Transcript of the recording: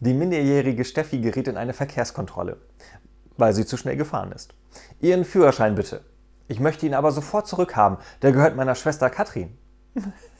Die minderjährige Steffi gerät in eine Verkehrskontrolle, weil sie zu schnell gefahren ist. Ihren Führerschein bitte. Ich möchte ihn aber sofort zurückhaben. Der gehört meiner Schwester Katrin.